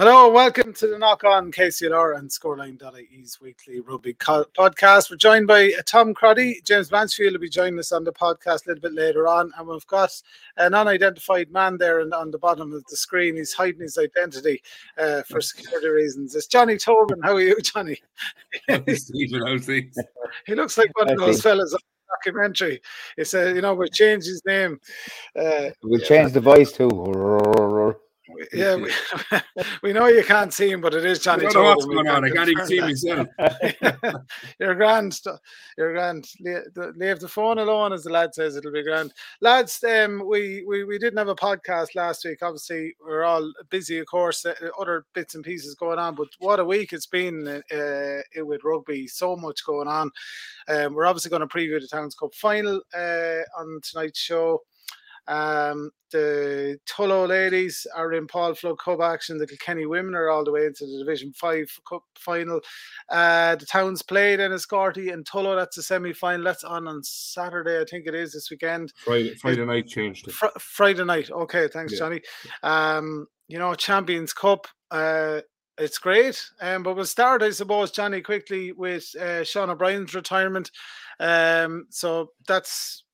Hello, welcome to the Knock On KCLR and Scoreline.ie's weekly rugby co- podcast. We're joined by uh, Tom Crotty. James Mansfield will be joining us on the podcast a little bit later on. And we've got an unidentified man there and on the bottom of the screen. He's hiding his identity uh, for security reasons. It's Johnny Tobin. How are you, Johnny? Stephen, how's things? he looks like one of those fellas on the documentary. He said, you know, we'll change his name. Uh, We'll change the voice too. yeah, we, we know you can't see him, but it is I Johnny don't know what's going on. I can can't even see myself. you're grand. You're grand. Leave the phone alone, as the lad says. It'll be grand. Lads, um, we, we we didn't have a podcast last week. Obviously, we're all busy, of course. Uh, other bits and pieces going on, but what a week it's been uh, uh, with rugby. So much going on. Um, we're obviously going to preview the Towns Cup final uh, on tonight's show. Um, the Tullow ladies are in Paul Flood Cup action. The Kilkenny women are all the way into the Division 5 Cup final. Uh, the Towns played in Escorty and Tullow. That's the semi final. That's on on Saturday, I think it is this weekend. Friday, Friday night changed it. Fr- Friday night. Okay, thanks, Yeah. Johnny. Um, you know, Champions Cup. Uh, it's great. Um, but we'll start, I suppose, Johnny, quickly with uh, Sean O'Brien's retirement. Um, so that's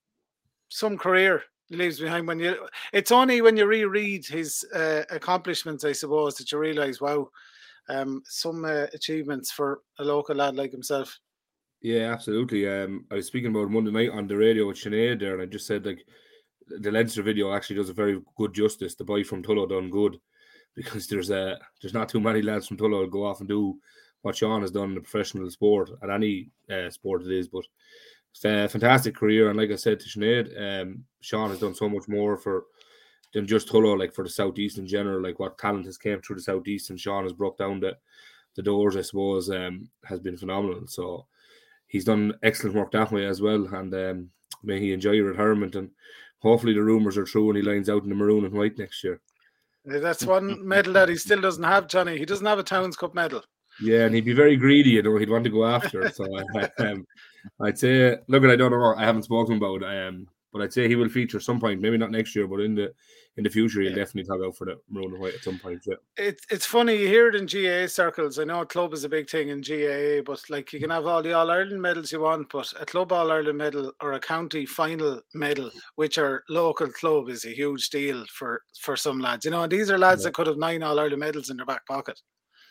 some career leaves behind when you it's only when you reread his uh, accomplishments i suppose that you realize wow um some uh, achievements for a local lad like himself Yeah, absolutely. Um, I was speaking about Monday night on the radio with Sinead there, and I just said like the Leinster video actually does a very good justice. The boy from Tullow done good because there's a there's not too many lads from Tullow go off and do what Sean has done in the professional sport at any uh, sport it is. But fantastic career, and like I said to Sinead, um, Sean has done so much more for than just Tullow, like for the southeast in general. Like what talent has came through the southeast, and Sean has broke down the the doors. I suppose um, has been phenomenal. So he's done excellent work that way as well. And um, may he enjoy your retirement. And hopefully the rumours are true and he lines out in the maroon and white next year. That's one medal that he still doesn't have johnny he doesn't have a towns cup medal Yeah, and he'd be very greedy, you know, he'd want to go after it. So um, I'd say, look, I don't know, I haven't spoken about it, um, but I'd say he will feature some point, maybe not next year, but in the in the future, he'll Yeah. definitely talk out for the maroon and white at some point. Yeah. it's it's funny you hear it in GAA circles. I know a club is a big thing in GAA, but like you can have all the All Ireland medals you want, but a club All Ireland medal or a county final medal, which are local club, is a huge deal for for some lads. You know, and these are lads Yeah. that could have nine All Ireland medals in their back pocket.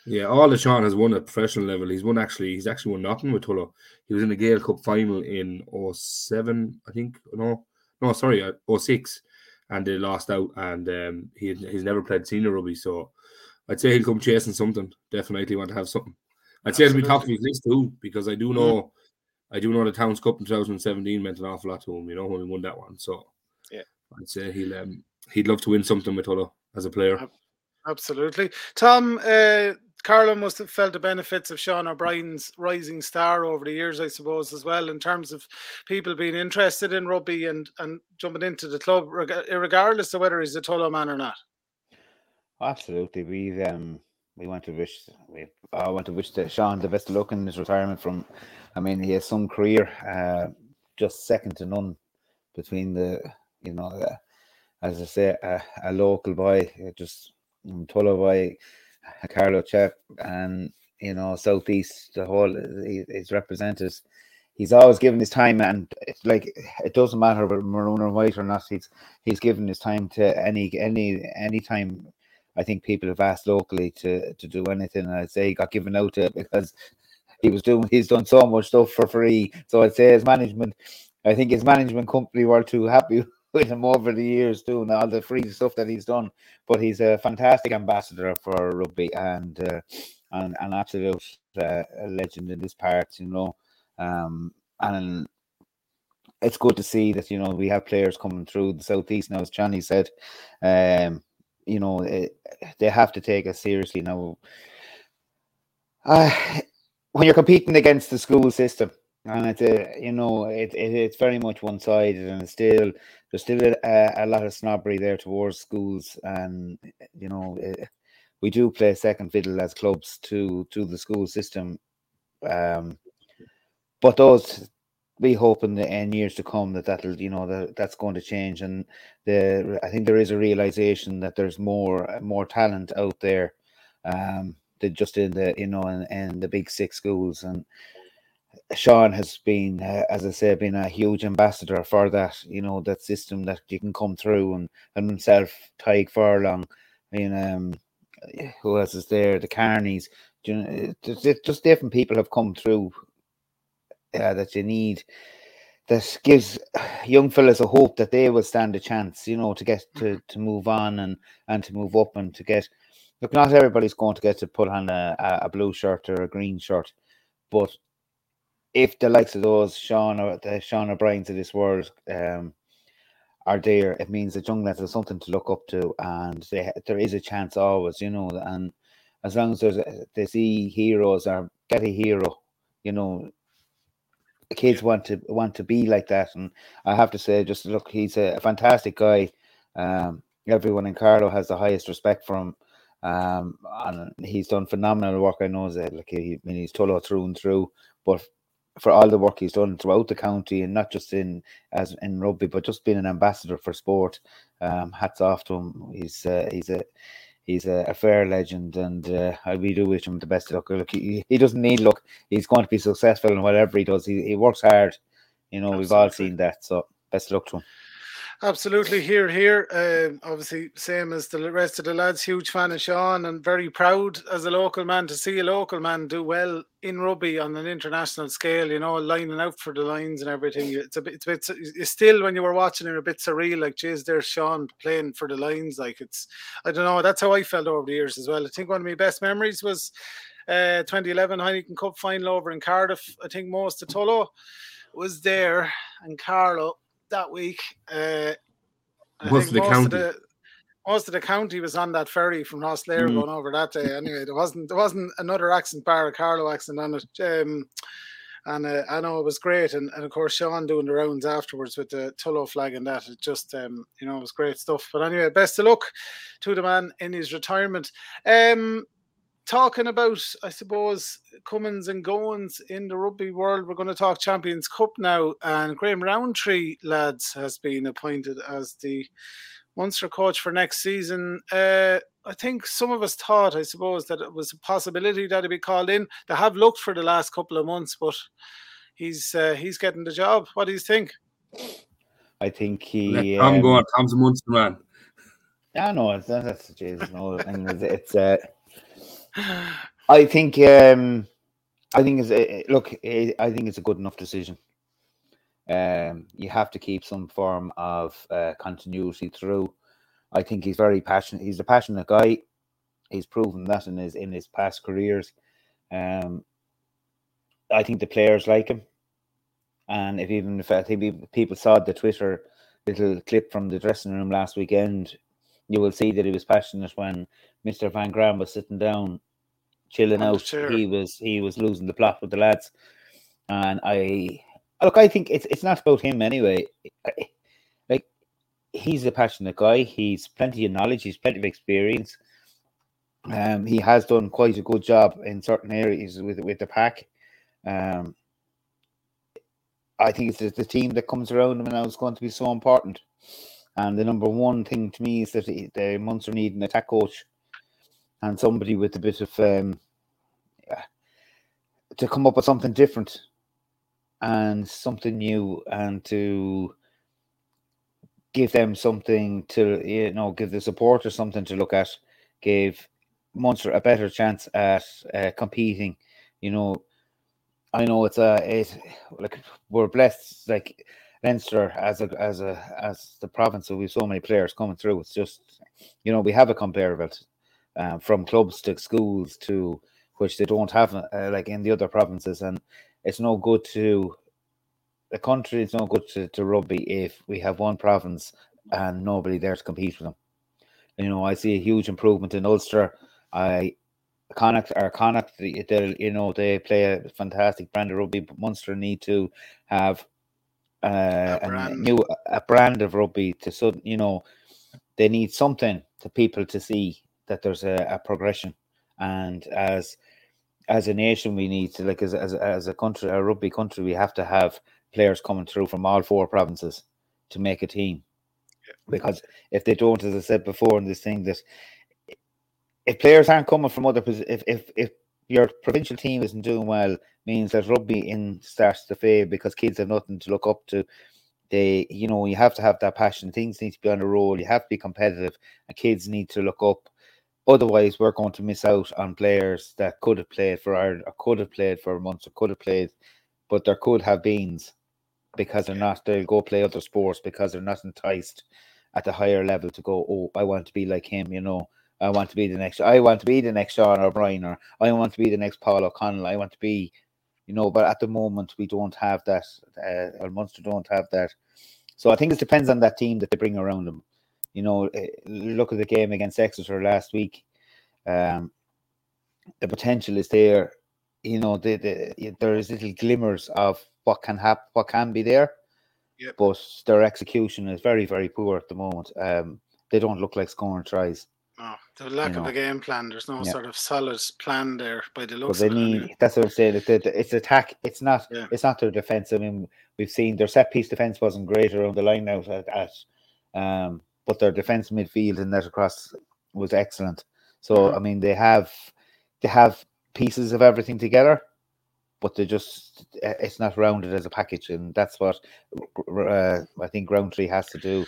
Yeah, all the Sean has won at professional level. He's won actually, he's actually won nothing with Tullow. He was in the Gale Cup final in 07, I think. No, no, sorry, uh, 06. And they lost out, and um, he he's never played senior rugby. So I'd say he'll come chasing something. Definitely want to have something. I'd say it'll be top of his list too, because I do know, I do know the Towns Cup in 2017 meant an awful lot to him. You know when he won that one. So Yeah. I'd say he'll um, he'd love to win something with Tullow as a player. Absolutely. Tom, uh, Carlow must have felt the benefits of Sean O'Brien's rising star over the years, I suppose, as well, in terms of people being interested in rugby and, and jumping into the club, regardless of whether he's a Tullow man or not. Absolutely, we um we want to wish we I want to wish the Sean the best of luck in his retirement. From, I mean, he has some career, uh, just second to none between the you know, uh, as I say, a, a local boy, just um, boy, Carlow chap, and you know, southeast the whole he's represented. He's always given his time, and it's like it doesn't matter about maroon or white or not. He's he's given his time to any any any time I think people have asked locally to to do anything, and I'd say he got given out to it because he was doing he's done so much stuff for free. So I'd say his management, I think his management company were too happy with him over the years doing all the free stuff that he's done. But he's a fantastic ambassador for rugby and uh, and an absolute uh, legend in this part, you know. Um, and it's good to see that you know we have players coming through the southeast now, as Johnny said. Um, you know, it, they have to take us seriously now. Uh, when you're competing against the school system, and it's a, you know, it, it it's very much one sided, and still there's still a, a lot of snobbery there towards schools, and you know, it, we do play second fiddle as clubs to to the school system. Um, but those we hope in the in years to come that that'll you know that that's going to change and the I think there is a realization that there's more more talent out there Um, they just in the you know in, in the big six schools and Sean has been, uh, as I say, been a huge ambassador for that. You know that system that you can come through and and himself, Tadhg Furlong, I mean, um, who else is there? The Carneys. You know, just different people have come through uh, that you need. That gives young fellas a hope that they will stand a chance. You know, to get to to move on and and to move up and to get. Look, not everybody's going to get to put on a, a blue shirt or a green shirt, but if the likes of those Sean or the Sean O'Briens of this world um, are there, it means the young lads something to look up to, and they, there is a chance always, you know. And as long as there's they see heroes or get a hero, you know, kids want to want to be like that. And I have to say, just look, he's a, fantastic guy. Um, everyone in Carlow has the highest respect for him. Um, and he's done phenomenal work. I know that, like he, I mean, he's Tullow through and through. But for all the work he's done throughout the county and not just in as in rugby, but just being an ambassador for sport. Um, hats off to him. He's uh, he's a he's a, a, fair legend, and uh, I really do wish him the best of luck. Look, he, he doesn't need luck. He's going to be successful in whatever he does. He, he works hard. You know, Absolutely. we've all seen that. So best of luck to him. Absolutely, here, here. Uh, obviously, same as the rest of the lads. Huge fan of Sean, and very proud as a local man to see a local man do well in rugby on an international scale. You know, lining out for the Lions and everything. It's a bit, it's, a bit, it's still when you were watching it a bit surreal. Like, geez, there's Sean playing for the Lions. Like, it's, I don't know. That's how I felt over the years as well. I think one of my best memories was uh, 2011 Heineken Cup final over in Cardiff. I think most of Tullow was there, and Carlow that week. Uh, most of the most county. Of the, most of the county was on that ferry from Rosslare mm. going over that day. Anyway, there wasn't there wasn't another accent bar a Carlow accent on it. Um, and uh, I know it was great, and, and of course Sean doing the rounds afterwards with the Tullow flag and that. It just um, you know it was great stuff. But anyway, best of luck to the man in his retirement. Um, talking about, I suppose, comings and goings in the rugby world, we're going to talk Champions Cup now. And Graham Rowntree, lads, has been appointed as the Munster coach for next season. Uh, I think some of us thought, I suppose, that it was a possibility that he'd be called in. They have looked for the last couple of months, but he's uh, he's getting the job. What do you think? I think he. I'm um, going. Tom's a Munster man. Yeah, no, it's that's Jesus, no, and it's, it's uh, I think um, I think it's a, look. I think it's a good enough decision. Um, you have to keep some form of uh, continuity through. I think he's very passionate. He's a passionate guy. He's proven that in his in his past careers. Um, I think the players like him, and if even if I think people saw the Twitter little clip from the dressing room last weekend, you will see that he was passionate when Mr. Van Graan was sitting down chilling out. He was he was losing the plot with the lads, and I look. I think it's it's not about him anyway. Like he's a passionate guy. He's plenty of knowledge. He's plenty of experience. Um, he has done quite a good job in certain areas with with the pack. Um, I think it's the team that comes around him now is going to be so important. And the number one thing to me is that the Munster need an attack coach and somebody with a bit of um, to come up with something different and something new and to give them something to you know give the supporters something to look at give Munster a better chance at uh, competing. You know I know it's a it like we're blessed like Leinster as a as a as the province so we have so many players coming through. It's just you know we have a comparable um, from clubs to schools to which they don't have uh, like in the other provinces, and it's no good to the country. It's no good to, to rugby if we have one province and nobody there to compete with them. You know, I see a huge improvement in Ulster. I Connacht or Connacht, they you know they play a fantastic brand of rugby, but Munster need to have uh, a, a new a brand of rugby to so you know they need something to people to see that there's a, a progression. And as as a nation, we need to like as, as as a country, a rugby country, we have to have players coming through from all four provinces to make a team. Because if they don't, as I said before in this thing, that if players aren't coming from other if, if if your provincial team isn't doing well, means that rugby in starts to fade because kids have nothing to look up to. They, you know, you have to have that passion. Things need to be on a roll. You have to be competitive, and kids need to look up. Otherwise, we're going to miss out on players that could have played for Ireland, or could have played for months, or could have played, but there could have beens because they're not. They'll go play other sports because they're not enticed at the higher level to go. Oh, I want to be like him. You know, I want to be the next. I want to be the next Sean O'Brien, or I want to be the next Paul O'Connell. I want to be, you know. But at the moment, we don't have that. Uh, or Munster don't have that. So I think it depends on that team that they bring around them. You know, eh, look at the game against Exeter last week. Um, the potential is there. You know, the, the, there is little glimmers of what can happen, what can be there. Yep. But their execution is very, very poor at the moment. Um, they don't look like scoring tries. No, the lack You of know. a game plan. There's no Yeah. sort of solid plan there by the But looks they of need anyway. that's what I'm saying. It's, it's attack. It's not. Yeah. It's not their defense. I mean, we've seen their set piece defense wasn't great around the line out at, at um, but their defense midfield and net across was excellent. So Mhm. I mean, they have they have pieces of everything together, but they just uh, it's not rounded as a package, and that's what uh, I think Rowntree has to do.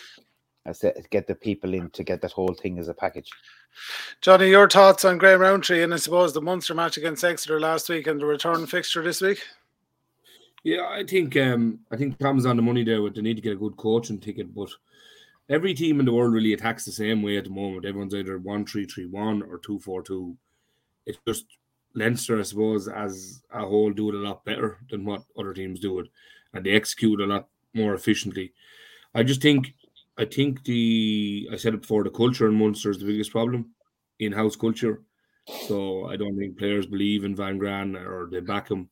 Is to get the people in to get that whole thing as a package. Johnny, your thoughts on Graham Rowntree and I suppose the Munster match against Exeter last week and the return fixture this week? Yeah, I think um I think Tom's on the money there with they need to get a good coaching ticket, but every team in the world really attacks the same way at the moment. Everyone's either one three three one or two four two. It's just Leinster, I suppose, as a whole do it a lot better than what other teams do it. And they execute a lot more efficiently. I just think I think the I said it before, the culture in Munster is the biggest problem. In-house culture. So I don't think players believe in Van Graan or they back him.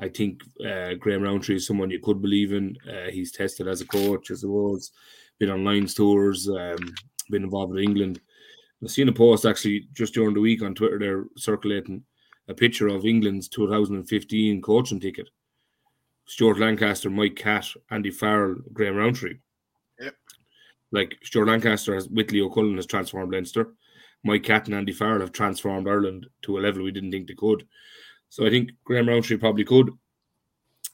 I think uh, Graham Rowntree is someone you could believe in. Uh, he's tested as a coach, I suppose, been on Lions tours, um, been involved with England. I've seen a post actually just during the week on Twitter there circulating a picture of England's 2015 coaching ticket. Stuart Lancaster, Mike Catt, Andy Farrell, Graham Rowntree. Yep. Like Stuart Lancaster has with Leo Cullen has transformed Leinster. Mike Catt and Andy Farrell have transformed Ireland to a level we didn't think they could. So I think Graham Rowntree probably could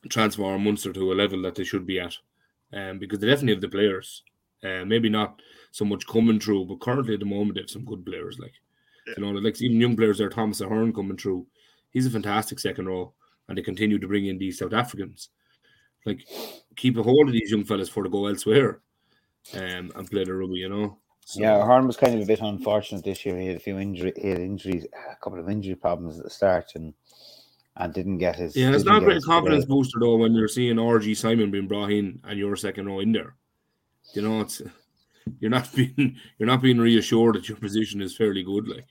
transform Munster to a level that they should be at. Um, because they definitely have the players. Uh, maybe not so much coming through, but currently at the moment they have some good players. Like Yeah. you know, like even young players there, Thomas Ahern coming through. He's a fantastic second row, and they continue to bring in these South Africans. Like keep a hold of these young fellas for they go elsewhere, um, and play the rugby. You know. So- Yeah, Hearn was kind of a bit unfortunate this year. He had a few injury, he had injuries, a couple of injury problems at the start, and and didn't get his. Yeah, it's didn't a great confidence break. booster though when you're seeing RG Snyman being brought in and you're second row in there. You know, it's you're not being you're not being reassured that your position is fairly good. Like,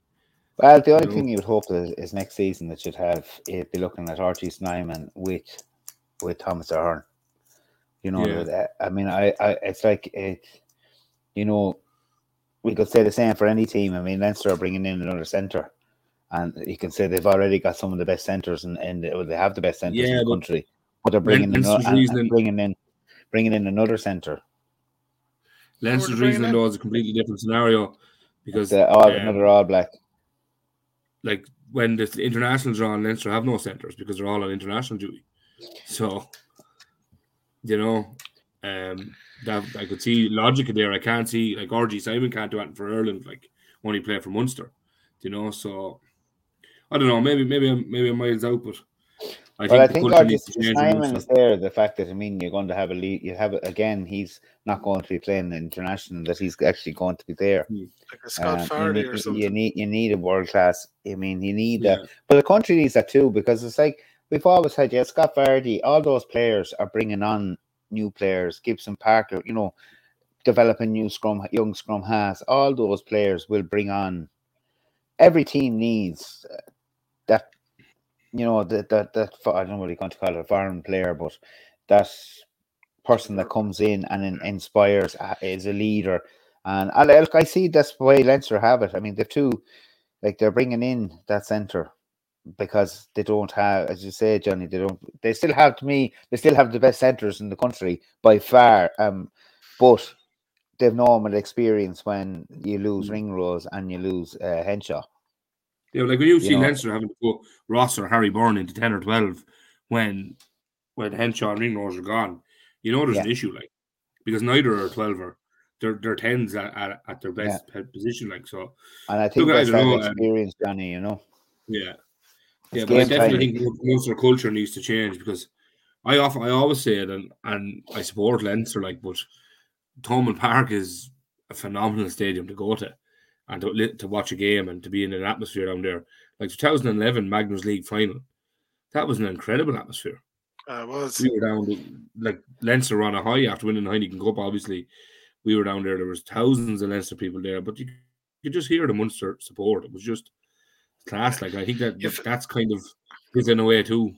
Well, the only know. thing you would hope is, is next season that you'd have it be looking at Archie Snyman with with Thomas Ahern. You know, Yeah. I mean, I, I it's like it. You know, we could say the same for any team. I mean, Leinster are bringing in another centre, and you can say they've already got some of the best centres, and and well, they have the best centres Yeah, in the country. But they're bringing in, and- and bringing in bringing in another centre. Leinster's bringing reasoning in? though is a completely different scenario because The, all, um, another All Black. like when the internationals are on, Leinster have no centres because they're all on international duty. So, you know, um, that I could see logic there. I can't see like RG Snyman can't do anything for Ireland, like only play for Munster. You know, so I don't know. Maybe maybe I'm maybe I'm miles out, but I Well, I think culture Archie needs to change in Simon is there. The fact that I mean, you're going to have a lead. You have again. He's not going to be playing international. That he's actually going to be there. Like a Scott Um, Fardy you, or need, something. you need you need a world class. I mean, you need Yeah. that. But the country needs that too because it's like we've always had. Yeah, Scott Fardy. All those players are bringing on new players. Gibson Parker. You know, developing new scrum, young scrum has. All those players will bring on. Every team needs uh, that. You know that that that I don't know what you want to call it a foreign player, but that person that comes in and in, inspires uh, is a leader. And I look, I see that's the way Leinster have it. I mean, they've two, like they're bringing in that centre because they don't have, as you say, Johnny, they don't. They still have to me. They still have the best centres in the country by far. Um, but they've normal experience when you lose Mm. Ringrose and you lose uh, Henshaw. Yeah, like when you, see Leinster having to put Ross or Harry Byrne into ten or twelve when when Henshaw and Ringrose are gone, you know there's an issue, like because neither are twelver. They're they're tens at, at, at their best pe- position, like so. And I think Look, I that's that know, um, experience, Johnny. You know, Yeah, It's yeah, but I definitely time. think Munster culture needs to change because I often I always say it, and and I support Leinster, like, but Thomond Park is a phenomenal stadium to go to and to, to watch a game and to be in an atmosphere down there. Like 2011 Magners League final, that was an incredible atmosphere. Uh, was We were down, to- like Leinster were on a high after winning the Heineken Cup. Obviously, we were down there. There was thousands of Leinster people there, but you you could just hear the Munster support. It was just class. Like I think that If- that's kind of is in a way too.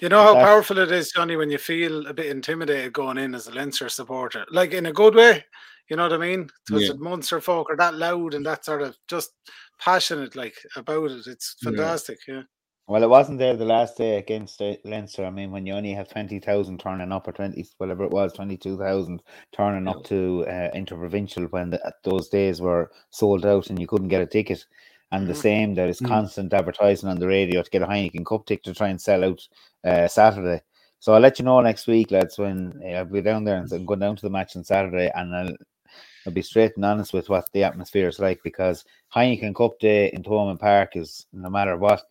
You know how powerful it is, Johnny, when you feel a bit intimidated going in as a Leinster supporter, like in a good way. You know what I mean? Because Yeah. the Munster folk are that loud and that sort of just passionate, like about it. It's fantastic. Yeah, well, it wasn't there the last day against Leinster. I mean, when you only have twenty thousand turning up, or twenty whatever it was, twenty two thousand turning up to uh, interprovincial when the, those days were sold out and you couldn't get a ticket. And the Mhm. same, there is Mm. constant advertising on the radio to get a Heineken Cup ticket to try and sell out uh, Saturday. So I'll let you know next week, lads, when uh, I'll be down there and I'm going down to the match on Saturday, and I'll I'll be straight and honest with what the atmosphere is like because Heineken Cup Day in Thomond Park is no matter what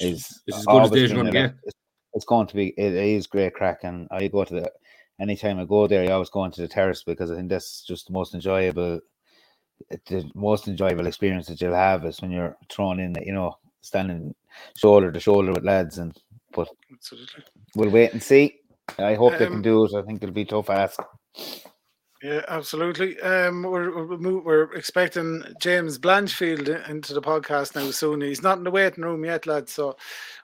is It's as good as always days gonna a- It's, it's going to be it is great crack, and I go to the anytime I go there, I always go into the terrace because I think that's just the most enjoyable, the most enjoyable experience that you'll have is when you're thrown in, you know, standing shoulder to shoulder with lads, and absolutely. we'll wait and see. I hope they Um, can do it. I think it'll be tough ask. Yeah, absolutely. Um, we're we're, we're expecting James Blanchfield into the podcast now soon. He's not in the waiting room yet, lads. So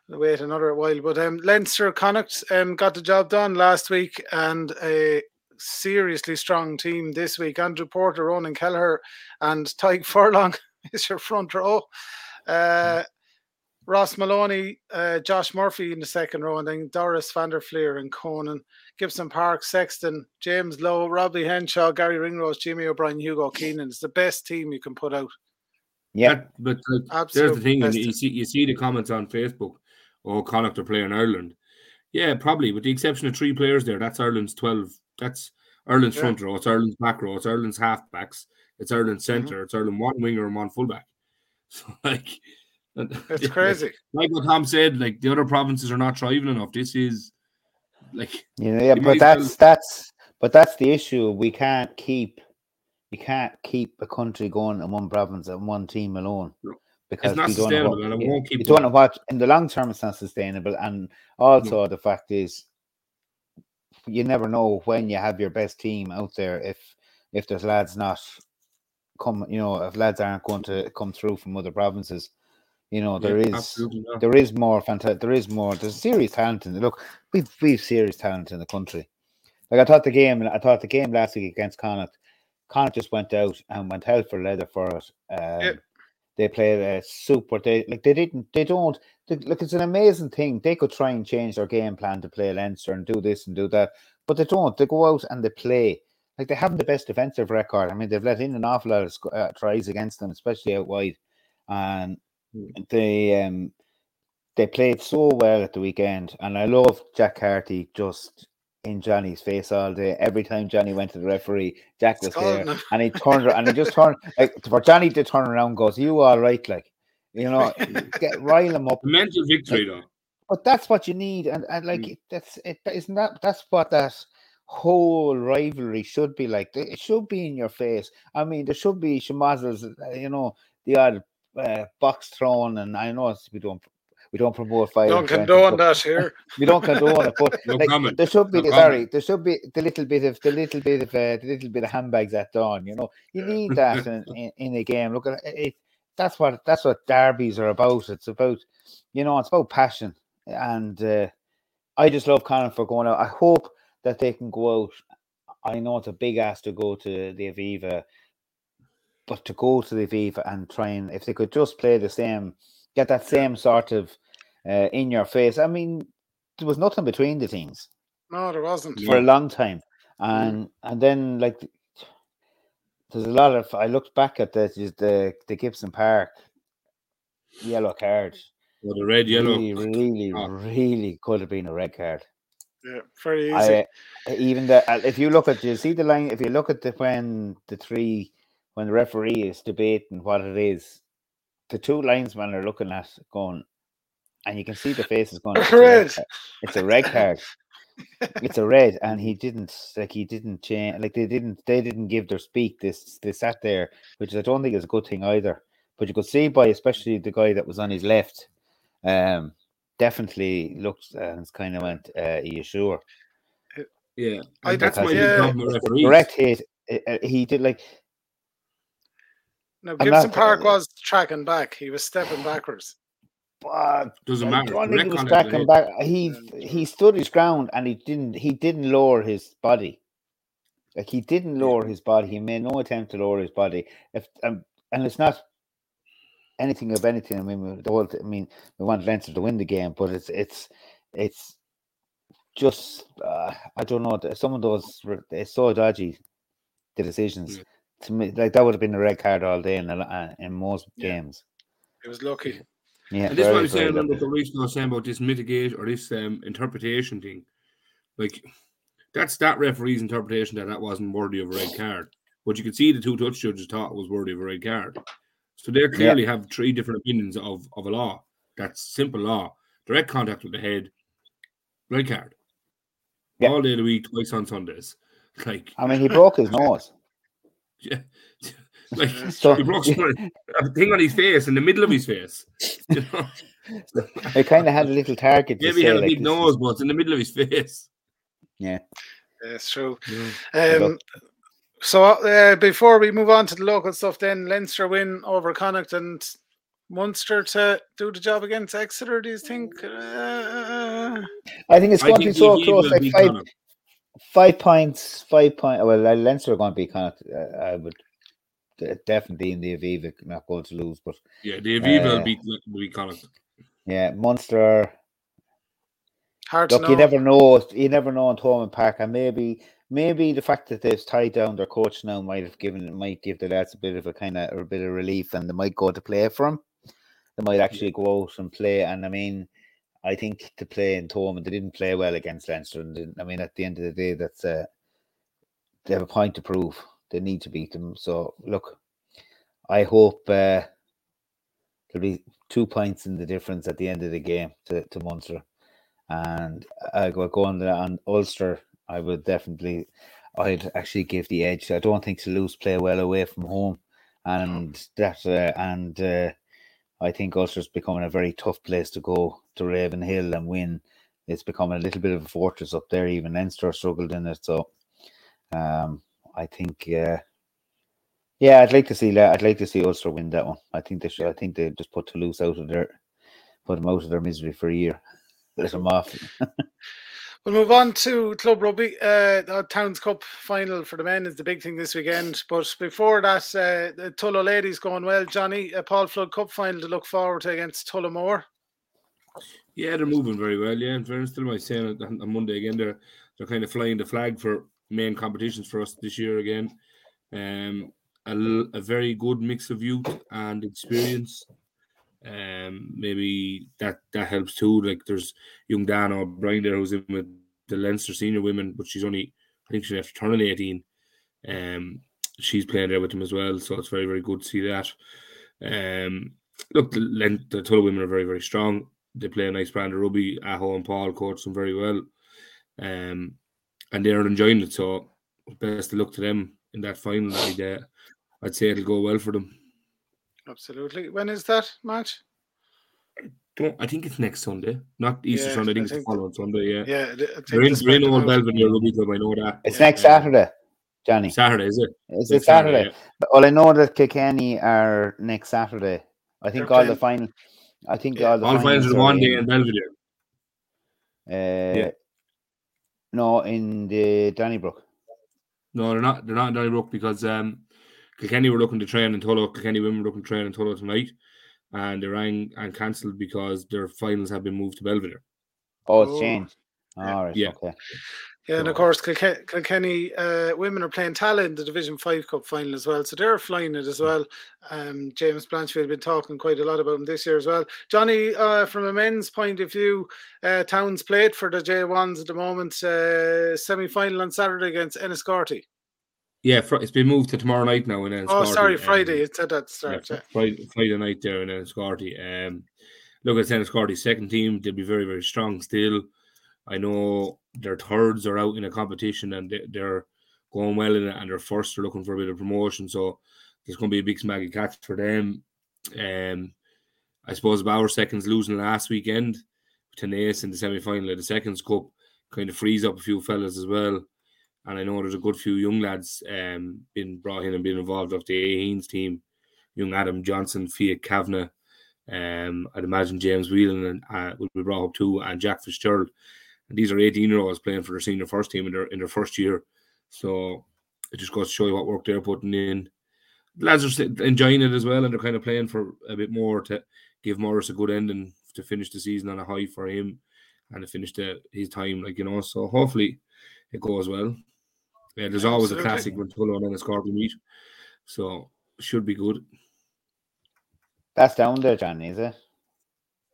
we'll wait another while. But um, Leinster Connacht um got the job done last week, and a seriously strong team this week. Andrew Porter, Ronan Kelleher, and Tadhg Furlong is your front row. Uh, Ross Molony, uh, Josh Murphy in the second row, and then Doris van der Flier and Conan. Gibson Park, Sexton, James Lowe, Robbie Henshaw, Garry Ringrose, Jimmy O'Brien, Hugo Keenan. It's the best team you can put out. Yeah, That- but like, Absolute there's the thing, and you see you see the comments on Facebook. Oh, Connacht are playing Ireland. Yeah, probably, with the exception of three players there. That's Ireland's twelve. That's Ireland's Yeah. front row. It's Ireland's back row. It's Ireland's half backs. It's Ireland's Mm-hmm. center. It's Ireland one winger and one fullback. So like, It's crazy. Like what Tom said, like the other provinces are not thriving enough. This is like you know, yeah, but that's well- that's but that's the issue. We can't keep you can't keep a country going in one province and one team alone No. because not don't know sustainable what, and it won't keep you don't know what in the long term it's not sustainable and also the fact is you never know when you have your best team out there if if there's lads not come you know if lads aren't going to come through from other provinces you know there yeah, is there is more fantastic. There is more. There's serious talent in the look. We've we've serious talent in the country. Like I thought the game. I thought the game last week against Connacht. Connacht just went out and went hell for leather for it. Um, Yeah. They played a super. They like they didn't. They don't. They, look, it's an amazing thing. They could try and change their game plan to play Leinster and do this and do that, but they don't. They go out and they play. Like they haven't the best defensive record. I mean, they've let in an awful lot of uh, tries against them, especially out wide, and they um they played so well at the weekend, and I love Jack Carty just in Johnny's face all day. Every time Johnny went to the referee, Jack was there, him. and he turned and he just turned like for Johnny to turn around, and goes, "You all right?" Like you know, get rile him up. Mental victory though. But that's what you need, and, and like Mm. that's it. Isn't that that's what that whole rivalry should be like? It should be in your face. I mean, there should be schmozzles, uh, you know, the odd uh, box thrown, and I know it's, we don't we don't promote violence. Don't or anything, condone that here. we don't condone it, but No like, there should be No the, sorry, there should be the little bit of the little bit of uh, the little bit of handbags at dawn. You know, you need that in, in, in a game. Look at it. That's what that's what derbies are about. It's about you know, it's about passion, and uh, I just love Connacht for going out. I hope that they can go out. I know it's a big ask to go to the Aviva, but to go to the Aviva and try and if they could just play the same, get that same sort of uh, in your face. I mean, there was nothing between the teams No, there wasn't. for a long time, and and then like there's a lot of. I looked back at the the the Gibson Park yellow card. Or the red, yellow. Really, really, Oh. really could have been a red card. Yeah, very easy. I, even the uh, if you look at you see the line if you look at the when the three when the referee is debating what it is, the two linesmen are looking at going, and you can see the faces going. "It's Red. card. It's a red card. it's a red, and he didn't like he didn't change like they didn't they didn't give their speak. This they sat there, which I don't think is a good thing either. But you could see by especially the guy that was on his left, um, definitely looked and kind of went, uh, "Are you sure?" Yeah, I and that's my because big he- problem with hit. uh, He did like Now I'm Gibson not- Park was tracking back. He was stepping backwards. uh, Doesn't matter. don't he was contact tracking back. He he stood his ground and he didn't he didn't lower his body. Like he didn't lower his body. He made no attempt to lower his body. If um, and it's not anything of anything. I mean, we- the whole. I mean, we want Leinster to win the game, but it's it's it's just uh, I don't know. Some of those re- it's so dodgy. The decisions Yeah. To me, like that would have been a red card all day in a, lo- uh, in most Yeah. games. He was lucky. Yeah, And this is what I'm very saying lucky. what the Reece was saying about this mitigation or this um, interpretation thing. Like that's that referee's interpretation that that wasn't worthy of a red card. But you can see the two touch judges thought it was worthy of a red card. So they clearly have three different opinions of, of a law. That's simple law. Direct contact with the head, red card. Yeah. All day of the week, twice on Sundays. Like, I mean, he broke his nose. Yeah. like So- he broke someone- a thing on his face in the middle of his face. You know? They kind of had a little target. To Maybe he had a like, big this nose, is- but it's in the middle of his face. Yeah, that's true. Good Um, so uh, before we move on to the local stuff, then Leinster win over Connacht and Munster to do the job against Exeter. Do you think? Uh, I think it's I going to be so close. Like five, Connacht. Five points, five point. Well, Leinster are going to be kind of. Uh, I would definitely in the Aviva not going to lose, but Yeah, the Aviva will Uh, beat will beat Connacht. yeah, Munster. hard to Look, know. you never know. You never know in Thomond Park, and maybe maybe the fact that they've tied down their coach now might have given it might give the lads a bit of a kind of a bit of relief, and they might go to play for him. They might actually go out and play, and I mean, I think to play in Thomond, they didn't play well against Leinster, and I mean, at the end of the day, that's uh, they have a point to prove. They need to beat them. So look, I hope uh, there'll be two points in the difference at the end of the game to, to Munster and I go go on Ulster. I would definitely, I'd actually give the edge. I don't think Toulouse play well away from home, and that uh, and uh, I think Ulster's becoming a very tough place to go to Ravenhill and win. It's becoming a little bit of a fortress up there. Even Leinster struggled in it, so um, I think. Uh, yeah, I'd like to see that. I'd like to see Ulster win that one. I think they should. I think they just put Toulouse out of their, put them out of their misery for a year. Let them off. We'll move on to Club Rugby. Uh, the Towns Cup final for the men is the big thing this weekend. But before that, uh, the Tullow ladies going well. Johnny, a Paul Flood Cup final to look forward to against Tullamore. Yeah, they're moving very well. Yeah, in fairness to them, I saying on on Monday again, they're they're kind of flying the flag for main competitions for us this year again. Um, a very good mix of youth and experience. Um, maybe that that helps too. Like there's young Dannah O'Brien there who's in with the Leinster senior women, but she's only I think she's after turning eighteen. Um, she's playing there with them as well, so it's very very good to see that. Um, look, the Len- the women are very very strong. They play a nice brand of rugby. Aho and Paul coach them very well, um, and they're enjoying it. So best of luck to them in that final. I'd, uh, I'd say it'll go well for them. Absolutely. When is that match? Don't I think it's next Sunday, not Easter Yeah, Sunday. I I think it's the following Sunday. Yeah, Yeah, I think they're in, this they're in Old come out. Belvedere Rugby Club. I know that. It's Yeah. next Saturday, Johnny. Saturday is it? Is It's it Saturday? yeah. Well, I know that Kilkenny are next Saturday. I think They're all the final. I think Yeah, all the All finals finals are are one day in, in Belvedere. uh, No, in the Donnybrook. No, they're not. They're not in Donnybrook because um, Kilkenny were looking to train in Tullow. Kilkenny women were looking to train in Tullow tonight, and they rang and cancelled because their finals have been moved to Belvedere. Oh, it's Oh. changed. Yeah. All right. Yeah. Okay. Yeah, and of course, Kilkenny uh, women are playing Tallaght in the Division Five Cup final as well, so they're flying it as well. Um, James Blanchfield has been talking quite a lot about them this year as well. Johnny, uh, from a men's point of view, uh, Towns played for the J ones at the moment. Uh, Semi final on Saturday against Enniscorthy. Yeah, it's been moved to tomorrow night now And then Oh, sorry, um, Friday. Um, it said that start. Yeah, Friday, Friday night there in Enniscorthy. Um, look, at Enniscorthy's second team. They'll be very, very strong still. I know their thirds are out in a competition and they're going well in it, and their first are looking for a bit of promotion. So there's going to be a big smaggy catch for them. Um, I suppose our seconds losing last weekend to Naas in the semi final of the seconds cup kind of frees up a few fellas as well. And I know there's a good few young lads um been brought in and being involved of the Aheens team. Young Adam Johnson, Fiat Kavanagh, um, I'd imagine James Whelan and uh, will be brought up too, and Jack Fitzgerald. And these are 18 year olds playing for their senior first team in their in their first year. So it just goes to show you what work they're putting in. The lads are enjoying it as well, and they're kind of playing for a bit more to give Morris a good ending to finish the season on a high for him and to finish the, his time, like you know. So hopefully it goes well. Yeah, there's always Absolutely. a classic when Tullow and Enniscorthy meet, so should be good. That's down there, Johnny, is it?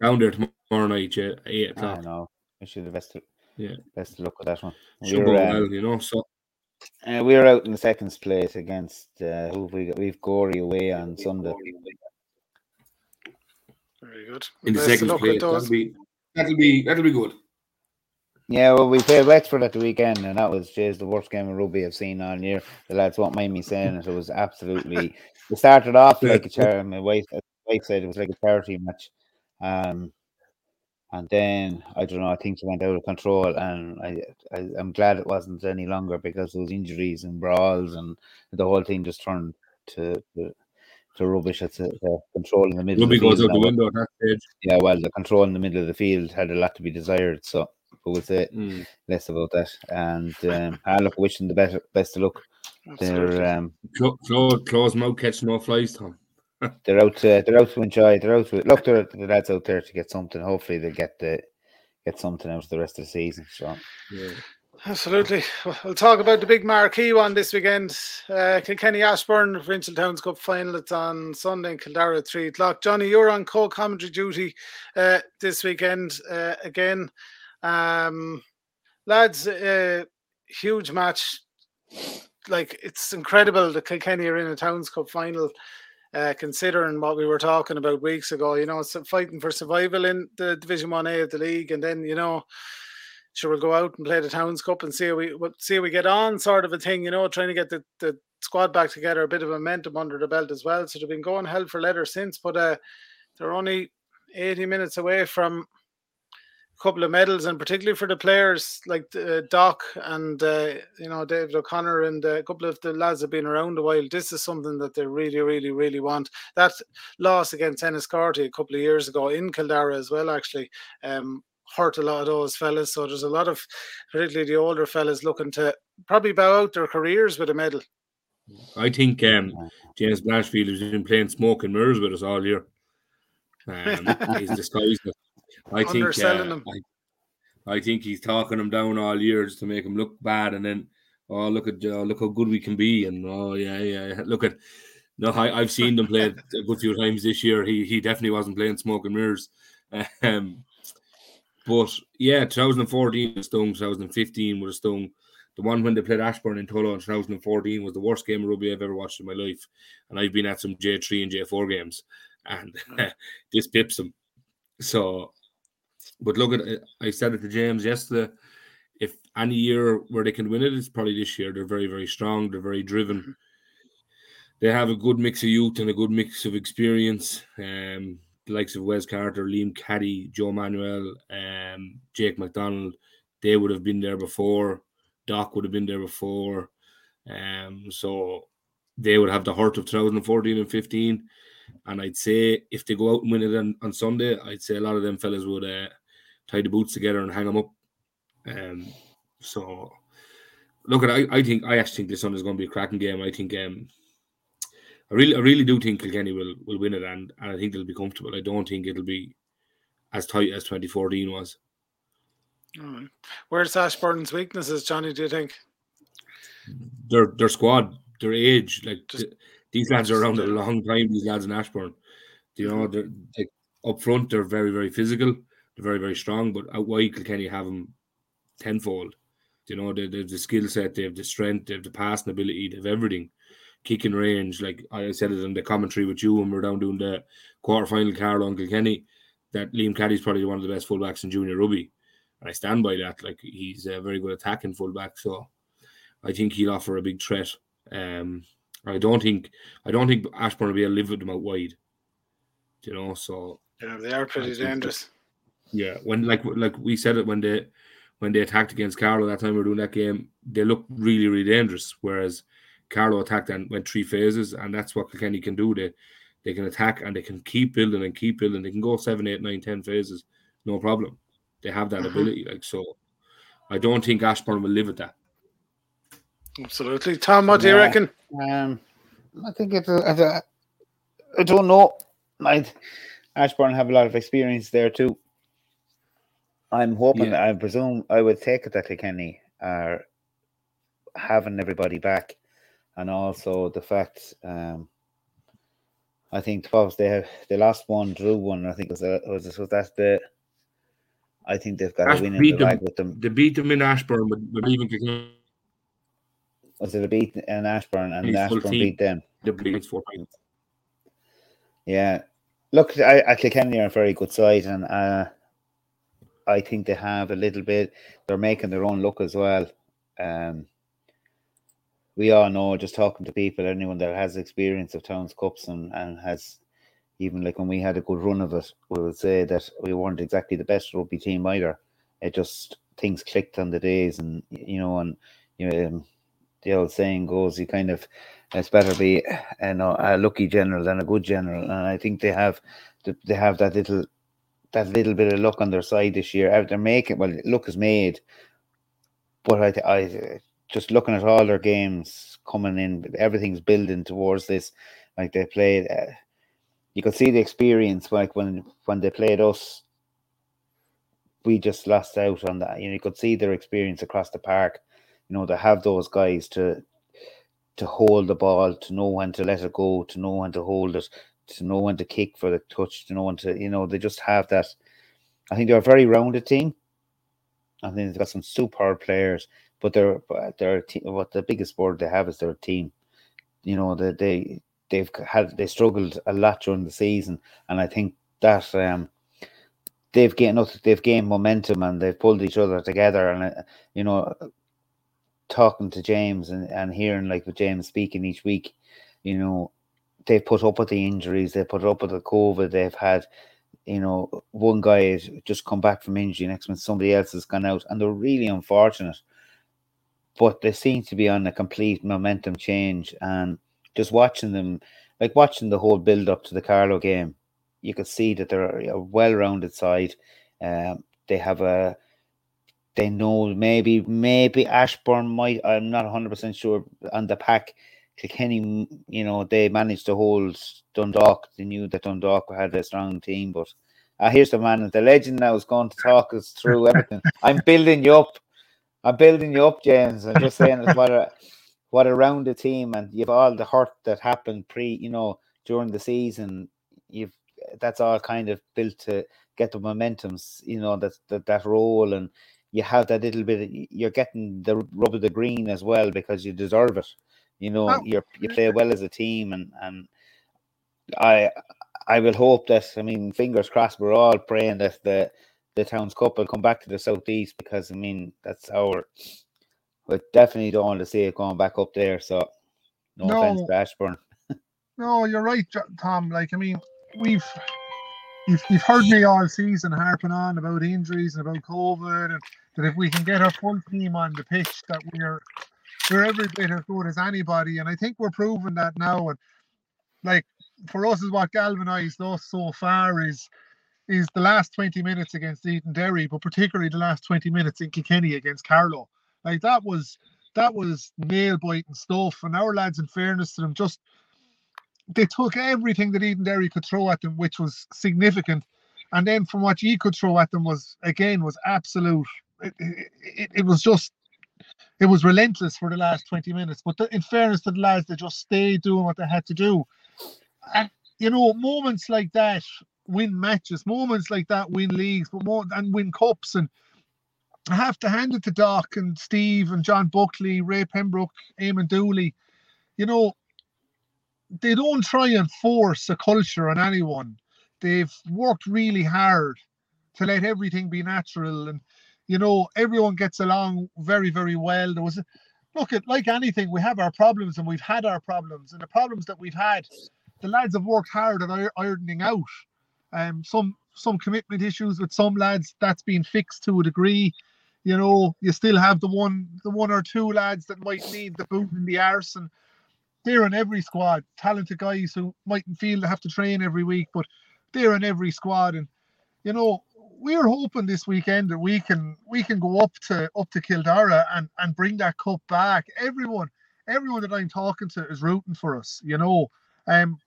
Down there tomorrow night, yeah, eight o'clock. I know. Wish you the best. Yeah, best of luck with that one. Should go um, well, you know. So uh, we're out in the second place against uh, who we got? We've Gorey away on Sunday. Very good. In the second place, that'll be that'll be that'll be good. Yeah, well, we played Wexford at the weekend, and that was just the worst game of rugby I've seen all year. The lads won't mind me saying it. It was absolutely. We started off like a charity. My wife, wife said it was like a charity match, um, and then I don't know. I think it went out of control, and I, I am glad it wasn't any longer because those injuries and brawls and the whole thing just turned to. to to rubbish. It's a, a control in the middle. Rugby goes out the window at that stage. Yeah, well, the control in the middle of the field had a lot to be desired. So but we'll say mm. less about that. And um, I look wishing the best best of luck. They're um, close, close mouth catch no flies, Tom. they're out to they're out to enjoy. They're out to look. They're, the lads out there to get something. Hopefully, they get the get something out of the rest of the season. So. Yeah. Absolutely. We'll talk about the big marquee one this weekend. Uh, Kilkenny Ashbourne Provincial Towns Cup final. It's on Sunday in Kildare at 3 o'clock. Johnny, you're on co commentary duty uh, this weekend uh, again. Um, lads, uh, huge match. Like it's incredible that Kilkenny are in a Towns Cup final. Uh, considering what we were talking about weeks ago, you know, it's fighting for survival in the Division One A of the league, and then you know, sure we'll go out and play the Towns Cup and see how we see how we get on, sort of a thing, you know, trying to get the, the squad back together, a bit of momentum under the belt as well. So they've been going hell for leather since, but uh, they're only 80 minutes away from couple of medals, and particularly for the players like uh, Doc and uh, you know David O'Connor and uh, a couple of the lads have been around a while. This is something that they really, really, really want. That loss against Enniscorthy a couple of years ago in Kildare as well, actually. Um, hurt a lot of those fellas. So there's a lot of, particularly the older fellas, looking to probably bow out their careers with a medal. I think um, James Blanchfield has been playing smoke and mirrors with us all year. Um, he's disguised it. I think uh, I, I, think he's talking him down all years to make him look bad, and then oh look at uh, look how good we can be, and oh yeah yeah look at no I, have seen them play a good few times this year. He he definitely wasn't playing smoke and mirrors. Um, but yeah, 2014 was stung, 2015 was a stung. The one when they played Ashbourne in Tullow in 2014 was the worst game of rugby I've ever watched in my life. And I've been at some J3 and J4 games, and this pips them. So but look at I said it to James yesterday. If any year where they can win it, it's probably this year. They're very, very strong. They're very driven. Mm-hmm. They have a good mix of youth and a good mix of experience. Um, the likes of Wes Carter, Liam Caddy, Joe Manuel, um, Jake McDonald, they would have been there before. Doc would have been there before. Um, so they would have the heart of 2014 and 15. And I'd say if they go out and win it on, on Sunday, I'd say a lot of them fellas would uh, tie the boots together and hang them up. Um, so look at I, I think I actually think this one is going to be a cracking game. I think um, I really I really do think Kilkenny will will win it and, and I think they'll be comfortable. I don't think it'll be as tight as 2014 was. Mm. Where's Ashbourne's weaknesses, Johnny? Do you think? Their their squad, their age, like Just, these lads are around a long time. These lads in Ashbourne, you know, mm-hmm. they're like up front. They're very very physical. They're very very strong. But out wide, Kilkenny have them tenfold. You know, they, they have the skill set, they have the strength, they have the passing ability, they have everything. Kicking range, like I said it in the commentary with you when we are down doing the quarter final, Carlow and Kilkenny, that Liam Caddy's probably one of the best fullbacks in junior rugby. And I stand by that. Like he's a very good attacking fullback. So I think he'll offer a big threat. Um, I don't think I don't think Ashbourne will be able to live with them out wide. You know, so yeah, they are pretty dangerous. That, yeah, when like like we said it when they when they attacked against Carlow that time we were doing that game, they looked really, really dangerous. Whereas Carlow attacked and went three phases, and that's what Kilkenny can do. They they can attack and they can keep building and keep building. They can go seven, eight, nine, ten phases, no problem. They have that uh-huh. ability. Like so, I don't think Ashbourne will live with that. Absolutely, Tom. What do you reckon? Um, I think it's. A, I don't know. I Ashbourne have a lot of experience there too. I'm hoping, yeah. I presume, I would take it that Kilkenny are having everybody back, and also the fact, um, I think twelve they have they lost one, drew one. I think was that was, was that the. I think they've got Ash- a win in the them, with them. They beat them in Ashbourne, but, but even Kilkenny. Was it a beat in Ashbourne and Ashbourne beat them? The beat four points. Yeah, look, I, I Kilkenny are a very good side, and uh, I think they have a little bit. They're making their own look as well. Um, we all know, just talking to people, anyone that has experience of Towns Cups and, and has even like when we had a good run of it, we would say that we weren't exactly the best rugby team either. It just things clicked on the days, and you know, and you know, um, the old saying goes, you kind of it's better be you know, a lucky general than a good general, and I think they have they have that little that little bit of luck on their side this year. They're making well, luck is made, but I, I just looking at all their games coming in, everything's building towards this. Like they played, uh, you could see the experience. Like when when they played us, we just lost out on that. You know, you could see their experience across the park. You know, to have those guys to to hold the ball, to know when to let it go, to know when to hold it, to know when to kick for the touch, to know when to, you know, they just have that. I think they're a very rounded team. I think they've got some superb players, but they're they're team, what the biggest board they have is their team. You know, they they they've had they struggled a lot during the season, and I think that um they've gained they've gained momentum and they've pulled each other together. And uh, you know, talking to James and, and hearing like with James speaking each week, you know, they've put up with the injuries, they put up with the COVID, they've had, you know, one guy has just come back from injury, next month somebody else has gone out, and they're really unfortunate. But they seem to be on a complete momentum change, and just watching them, like watching the whole build up to the Carlow game, you could see that they're a well-rounded side. Um, they have a, they know maybe maybe Ashbourne might. I'm not 100 percent sure on the pack Kilkenny, you know, they managed to hold Dundalk. They knew that Dundalk had a strong team, but uh, here's the man, the legend now is going to talk us through everything. I'm building you up. I'm building you up, James. I'm just saying what a what a rounded team, and you've all the hurt that happened pre, you know, during the season. You've that's all kind of built to get the momentums, you know, that that that role, and you have that little bit. Of, you're getting the rub of the green as well because you deserve it. You know, oh. you you play well as a team, and and I I will hope that I mean, fingers crossed. We're all praying that the the Towns Cup will come back to the southeast because I mean that's our. We definitely don't want to see it going back up there. So, no, no offense to Ashbourne. no, you're right, Tom. Like I mean, we've you've, you've heard me all season harping on about injuries and about COVID, and that if we can get our full team on the pitch, that we're we're every bit as good as anybody, and I think we're proving that now. And like for us, is what galvanised us so far is is the last 20 minutes against Edenderry, but particularly the last 20 minutes in Kilkenny against Carlow. Like that was that was nail biting stuff. And our lads, in fairness to them, just they took everything that Edenderry could throw at them, which was significant. And then from what you could throw at them was again was absolute it, it, it was just it was relentless for the last 20 minutes. But the, in fairness to the lads, they just stayed doing what they had to do. And you know, moments like that win matches, moments like that win leagues, but more and win cups. And I have to hand it to Doc and Steve and John Buckley, Ray Pembroke, Eamon Dooley. You know, they don't try and force a culture on anyone. They've worked really hard to let everything be natural and you know everyone gets along very very well. There was look at like anything we have our problems and we've had our problems and the problems that we've had the lads have worked hard at ironing out. Um some some commitment issues with some lads that's been fixed to a degree. You know you still have the one the one or two lads that might need the boot in the arse and they're in every squad. Talented guys who mightn't feel they have to train every week but they're in every squad and you know we're hoping this weekend that we can we can go up to up to Kildare and and bring that cup back. Everyone, everyone that I'm talking to is rooting for us, you know. Um,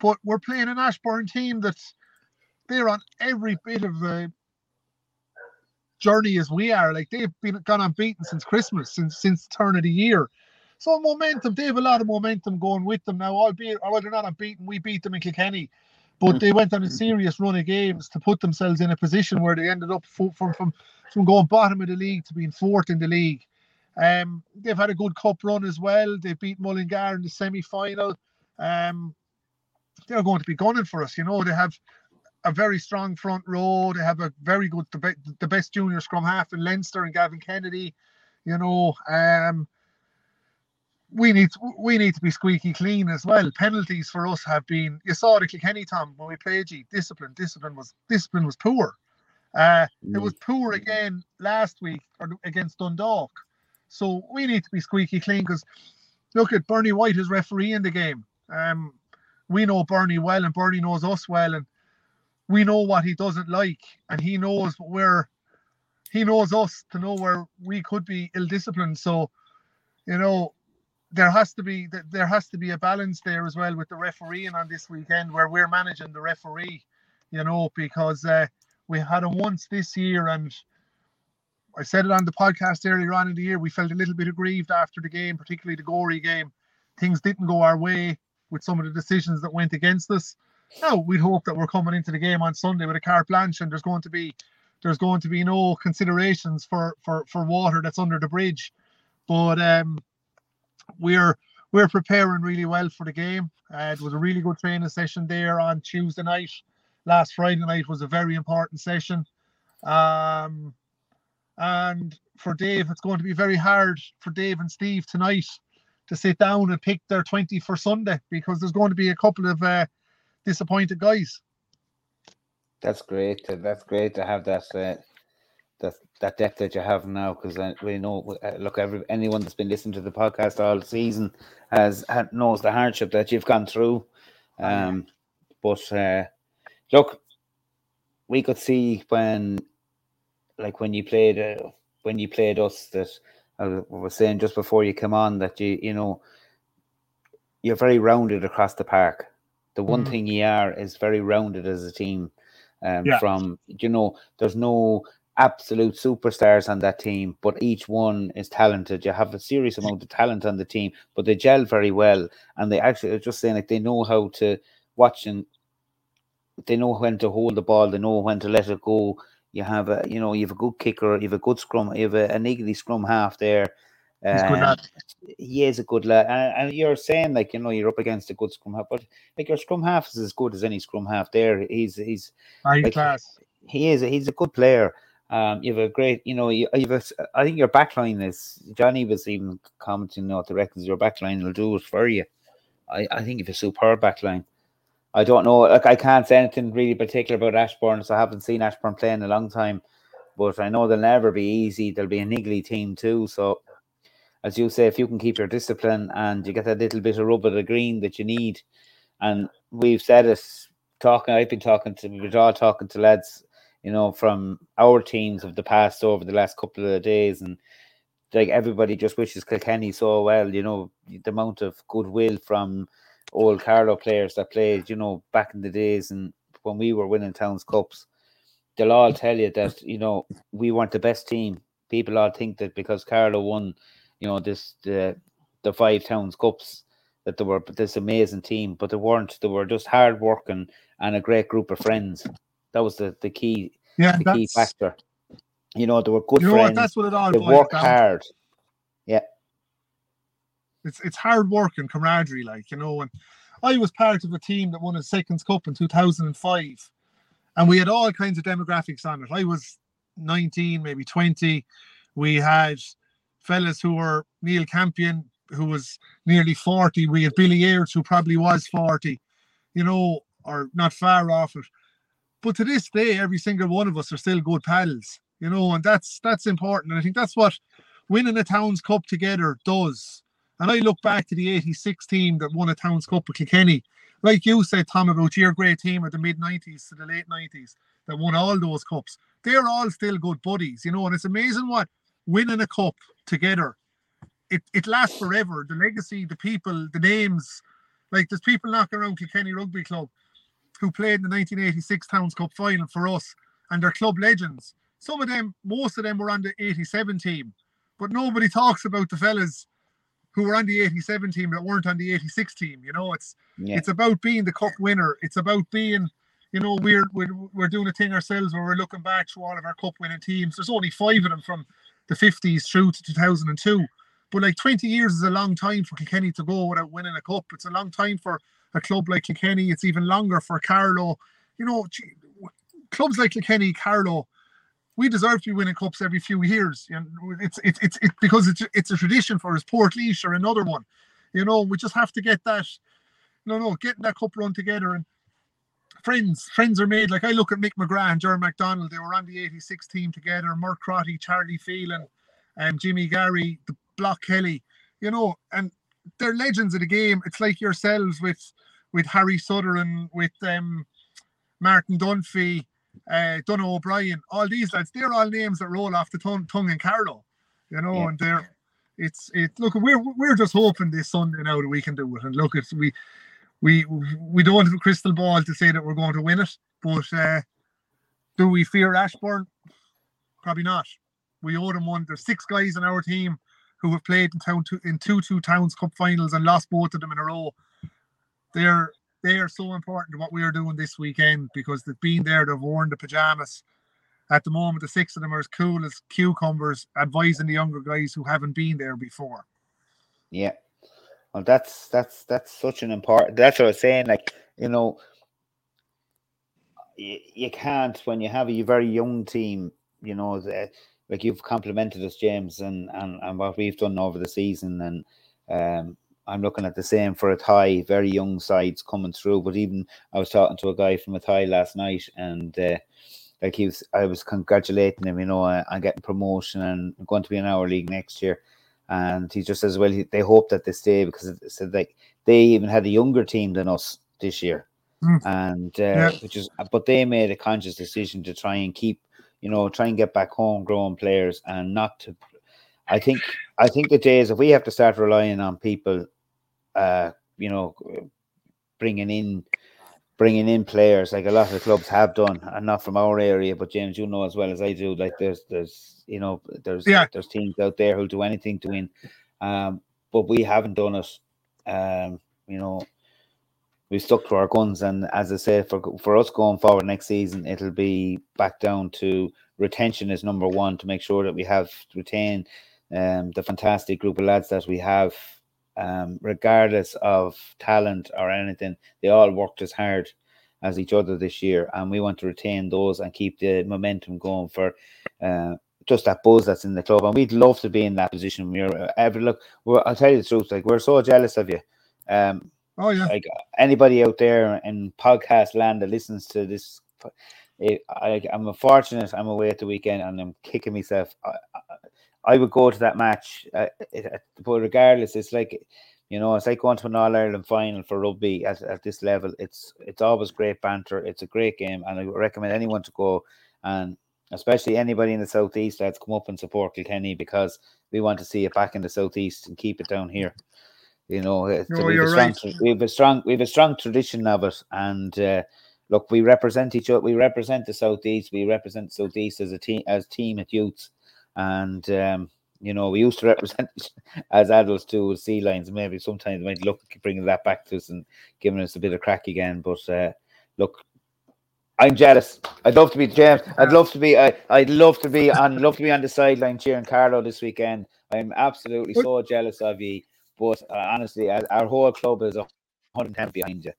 but we're playing an Ashbourne team that's they're on every bit of a journey as we are. Like they've been gone unbeaten since Christmas, since since turn of the year. So momentum, they have a lot of momentum going with them now. Albeit, well, they're not unbeaten. We beat them in Kilkenny but they went on a serious run of games to put themselves in a position where they ended up from from from going bottom of the league to being fourth in the league. Um, they've had a good cup run as well. They beat Mullingar in the semi final. Um, they're going to be gunning for us. You know, they have a very strong front row. They have a very good, the best junior scrum half in Leinster and Gavin Kennedy. You know, um, we need to, we need to be squeaky clean as well. Penalties for us have been you saw it the Kilkenny Tom when we played you. Discipline, discipline was discipline was poor. Uh, mm. It was poor again last week against Dundalk. So we need to be squeaky clean because look at Bernie White as referee in the game. Um, we know Bernie well, and Bernie knows us well, and we know what he doesn't like, and he knows where he knows us to know where we could be ill disciplined. So, you know, there has to be there has to be a balance there as well with the refereeing on this weekend where we're managing the referee, you know, because uh, we had him once this year and I said it on the podcast earlier on in the year. We felt a little bit aggrieved after the game, particularly the gory game. Things didn't go our way with some of the decisions that went against us. Now we'd hope that we're coming into the game on Sunday with a carte blanche and there's going to be there's going to be no considerations for for for water that's under the bridge. But um we're we're preparing really well for the game. Uh, it was a really good training session there on Tuesday night. Last Friday night was a very important session. Um, and for Dave, it's going to be very hard for Dave and Steve tonight to sit down and pick their 20 for Sunday because there's going to be a couple of uh, disappointed guys. That's great. That's great to have that uh, that that depth that you have now because we know uh, look every anyone that's been listening to the podcast all season has knows the hardship that you've gone through um but uh, look we could see when like when you played uh, when you played us that I was saying just before you come on that you you know you're very rounded across the park the one mm. thing you are is very rounded as a team um, yeah. from you know there's no absolute superstars on that team, but each one is talented. You have a serious amount of talent on the team, but they gel very well. And they actually are just saying like they know how to watch and they know when to hold the ball, they know when to let it go. You have a you know, you have a good kicker, you have a good scrum, you have a, a niggly scrum half there. Um, he is a good lad, and, and, you're saying like you know you're up against a good scrum half, but like your scrum half is as good as any scrum half there. He's he's like, class. He is. He's a good player, um, you have a great, you know, you, have a, I think your backline is Johnny was even commenting, know, the reckons your backline will do it for you. I, I think you have a superb backline. I don't know, like I can't say anything really particular about Ashbourne, so I haven't seen Ashbourne play in a long time. But I know they'll never be easy. They'll be a niggly team too. So, as you say, if you can keep your discipline and you get that little bit of rub of the green that you need, and we've said it, talking. I've been talking to, we're all talking to lads you know, from our teams of the past over the last couple of days, and like everybody just wishes Kilkenny so well. You know, the amount of goodwill from old Carlow players that played, you know, back in the days and when we were winning Towns Cups. they'll all tell you that you know we weren't the best team. People all think that because Carlow won, you know, this the the five towns cups that they were this amazing team, but they weren't. They were just hard working and a great group of friends. That was the the key Yeah, the key factor. You know, they were good you know what? friends. That's what it all They worked down hard. It's it's hard work and camaraderie, like you know. And I was part of a team that won a Seconds Cup in 2005, and we had all kinds of demographics on it. I was 19, maybe 20. We had fellas who were Neil Campion, who was nearly 40. We had Billy Ayres, who probably was 40, you know, or not far off it. But to this day, every single one of us are still good pals, you know, and that's that's important. And I think that's what winning a Towns Cup together does. And I look back to the 86 team that won a Towns Cup with Kilkenny. Like you said, Tom, about your great team of the mid 90s to the late 90s that won all those cups. They're all still good buddies, you know, and it's amazing what winning a cup together, it, it lasts forever. The legacy, the people, the names. Like there's people knocking around Kilkenny Rugby Club who played in the 1986 Towns Cup final for us, and they're club legends. Some of them, most of them were on the 87 team, but nobody talks about the fellas who were on the 87 team that weren't on the 86 team. You know, it's Yeah. it's about being the cup winner. It's about being, you know, we're we're, we're doing a thing ourselves where we're looking back through all of our cup winning teams. There's only five of them from the 50s through to 2002. But like 20 years is a long time for Kilkenny to go without winning a cup. It's a long time for a club like Kilkenny. It's even longer for Carlow. You know, clubs like Kilkenny, Carlow, we deserve to be winning cups every few years. And it's it's it's it's because it's it's a tradition for us. Portlaoise or another one. You know, we just have to get that. No, no, getting that cup run together and friends, friends are made. Like I look at Mick McGrath and Jerry McDonald. They were on the '86 team together. Mark Crotty, Charlie Phelan, and Jimmy Gary, the Block Kelly. You know, and they're legends of the game. It's like yourselves with with Harry Sutter and with um, Martin Dunphy uh, Donald O'Brien, all these lads, they're all names that roll off the tongue, tongue in Carlow, you know, Yeah. and they're it's it. Look, we're we're just hoping this Sunday now that we can do it, and look, it's we we we don't have a crystal ball to say that we're going to win it, but uh, do we fear Ashbourne? Probably not. We owe them one. There's six guys in our team who have played in town two, in two two towns cup finals and lost both of them in a row. They're they are so important to what we are doing this weekend because they've been there, they've worn the pajamas. At the moment, the six of them are as cool as cucumbers, advising the younger guys who haven't been there before. Yeah. Well, that's that's that's such an important. That's what I was saying. Like you know, you, you can't when you have a very young team. You know, the, like you've complimented us, James, and and and what we've done over the season, and um, I'm looking at the same for Athy, Very young sides coming through, but even I was talking to a guy from Athy last night, and. Uh, like he was, I was congratulating him, you know, I'm getting promotion and going to be in our league next year and he just says, well, he, they hope that they stay because it said like they even had a younger team than us this year, Mm. and uh, Yeah. which is, but they made a conscious decision to try and keep, you know, try and get back homegrown players and not to. I think I think the days if we have to start relying on people, uh, you know, bringing in. Bringing in players like a lot of the clubs have done, and not from our area, but James, you know as well as I do. Like there's, there's, you know, there's, Yeah. there's teams out there who'll do anything to win, um, but we haven't done it. Um, you know, we stuck to our guns, and as I said, for for us going forward next season, it'll be back down to retention is number one to make sure that we have retain um, the fantastic group of lads that we have, um, regardless of talent or anything. They all worked as hard as each other this year, and we want to retain those and keep the momentum going for. Uh, just that buzz that's in the club, and we'd love to be in that position. We're every look. We're, I'll tell you the truth. Like we're so jealous of you. Um, Oh yeah, like anybody out there in podcast land that listens to this, it, I, I'm fortunate. I'm away at the weekend and I'm kicking myself. I, I, I would go to that match, uh, it, but regardless, it's like you know, it's like going to an All Ireland final for rugby at, at this level. It's it's always great banter. It's a great game, and I recommend anyone to go and especially anybody in the southeast that's come up and support Kilkenny because we want to see it back in the southeast and keep it down here. You know, No, we've, a strong, right. we've a strong we've a strong tradition of it, and uh, look, we represent each other. We represent the southeast. We represent southeast as a team, as team at youths, and um, you know we used to represent as adults too with sea lions. Maybe sometimes might look bringing that back to us and giving us a bit of crack again. But uh, look, I'm jealous. I'd love to be James. I'd love to be. I, I'd love to be on. Love to be on the sideline cheering Carlow this weekend. I'm absolutely so jealous of you. But uh, honestly, our, our whole club is 110 behind you.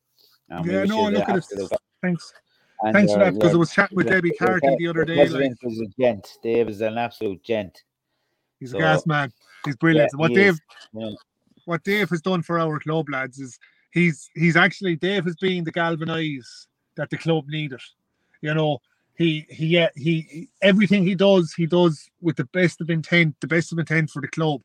And yeah, no, look at it. Thanks. And Thanks for uh, that because I was chatting with Debbie Carty the other day. Like, is a gent. Dave is an absolute gent. He's so, a gas man. He's brilliant. Yeah, what Dave, yeah. what Dave has done for our club lads is he's he's actually Dave has been the galvanize that the club needed. You know, he he he, he everything he does he does with the best of intent, the best of intent for the club.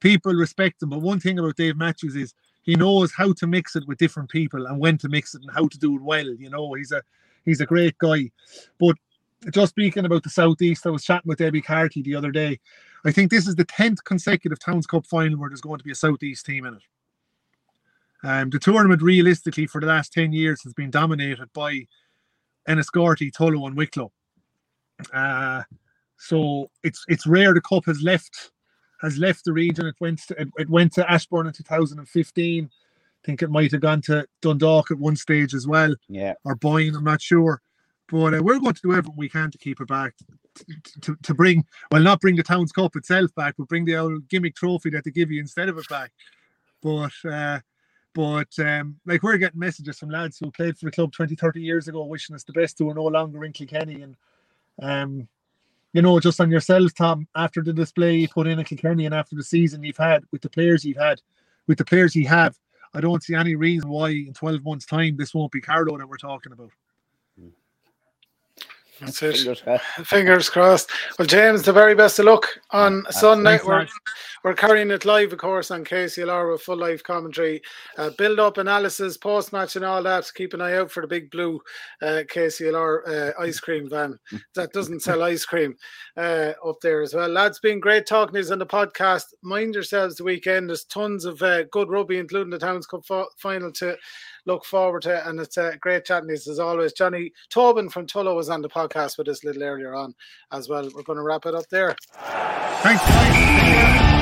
People respect him, but one thing about Dave Matthews is he knows how to mix it with different people and when to mix it and how to do it well. You know, he's a he's a great guy. But just speaking about the southeast, I was chatting with Debbie Carty the other day. I think this is the tenth consecutive Towns Cup final where there's going to be a southeast team in it. Um, the tournament, realistically, for the last ten years, has been dominated by Enniscorthy, Tullow, and Wicklow. Uh, so it's it's rare the cup has left has left the region. It went to, it, it went to Ashbourne in 2015. I think it might have gone to Dundalk at one stage as well. Yeah. Or Boyne, I'm not sure. But uh, we're going to do everything we can to keep it back, to, to, to, bring, well, not bring the Towns Cup itself back, but bring the old gimmick trophy that they give you instead of it back. But, uh, but um, like we're getting messages from lads who played for the club 20, 30 years ago, wishing us the best, who are no longer in Kilkenny. And um, you know, just on yourself, Tom, after the display you put in at Kilkenny and after the season you've had with the players you've had, with the players you have, I don't see any reason why in 12 months' time this won't be Carlow that we're talking about. That's it. Fingers crossed. Fingers crossed. Well, James, the very best of luck on uh, Sunday. We're, we're carrying it live, of course, on KCLR with full live commentary, uh, build up analysis, post match, and all that. Keep an eye out for the big blue uh, KCLR uh, ice cream van that doesn't sell ice cream uh, up there as well. Lads, been great talking to you on the podcast. Mind yourselves the weekend. There's tons of uh, good rugby, including the Towns Cup final to look forward to it. And it's a great chatting as always. Johnny Tobin from Tullow was on the podcast with us a little earlier on as well. We're going to wrap it up there. Thanks.